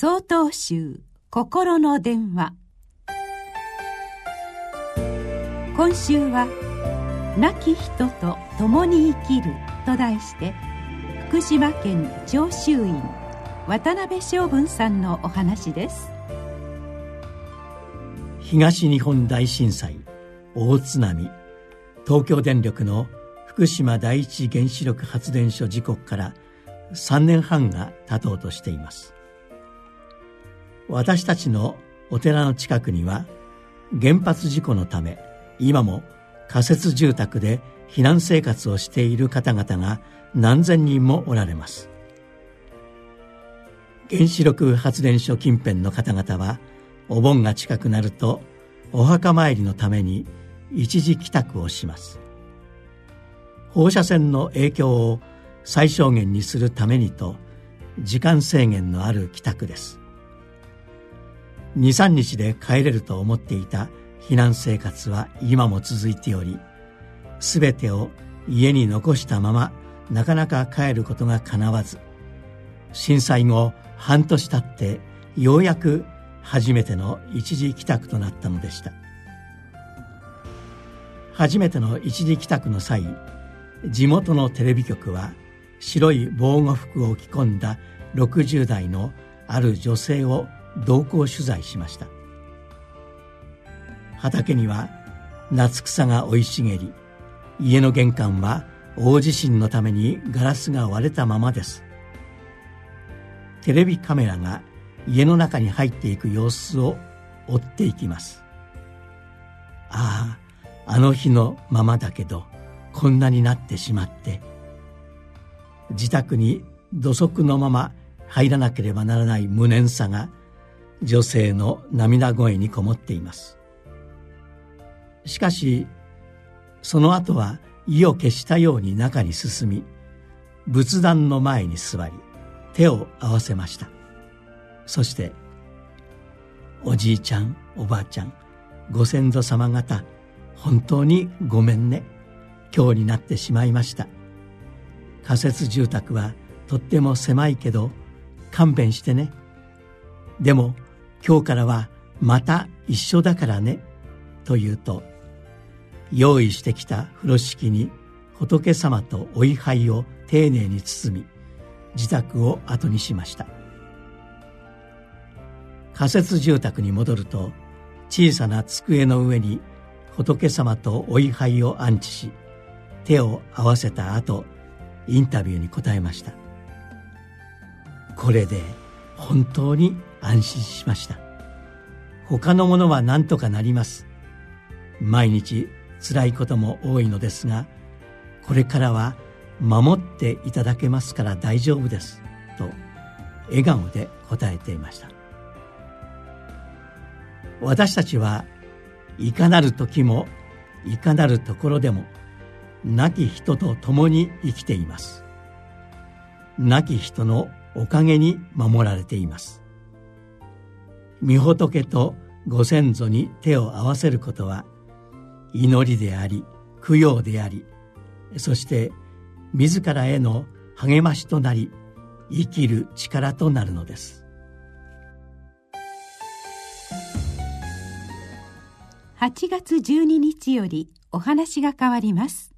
総統集心の電話。今週は「亡き人と共に生きる」と題して福島県長州院渡辺昌文さんのお話です。東日本大震災大津波。東京電力の福島第一原子力発電所事故から3年半が経とうとしています。私たちのお寺の近くには原発事故のため今も仮設住宅で避難生活をしている方々が何千人もおられます。原子力発電所近辺の方々はお盆が近くなるとお墓参りのために一時帰宅をします。放射線の影響を最小限にするためにと時間制限のある帰宅です。23日で帰れると思っていた避難生活は今も続いており全てを家に残したままなかなか帰ることがかなわず震災後半年経ってようやく初めての一時帰宅となったのでした。初めての一時帰宅の際地元のテレビ局は白い防護服を着込んだ60代のある女性を同行取材しました。畑には夏草が生い茂り家の玄関は大地震のためにガラスが割れたままです。テレビカメラが家の中に入っていく様子を追っていきます。あああの日のままだけどこんなになってしまって自宅に土足のまま入らなければならない無念さが女性の涙声にこもっています。しかしその後は意を消したように中に進み仏壇の前に座り手を合わせました。そして「おじいちゃんおばあちゃんご先祖様方本当にごめんね今日になってしまいました。仮設住宅はとっても狭いけど勘弁してね。でも今日からはまた一緒だからね。と言うと用意してきた風呂敷に仏様とお位牌を丁寧に包み自宅を後にしました。仮設住宅に戻ると小さな机の上に仏様とお位牌を安置し手を合わせた後インタビューに答えました。これで本当に安心しました。他のものは何とかなります。毎日辛いことも多いのですがこれからは守っていただけますから大丈夫です。と笑顔で答えていました。私たちはいかなる時もいかなるところでも亡き人と共に生きています。亡き人のおかげに守られています。御仏とご先祖に手を合わせることは祈りであり供養でありそして自らへの励ましとなり生きる力となるのです。8月12日よりお話が変わります。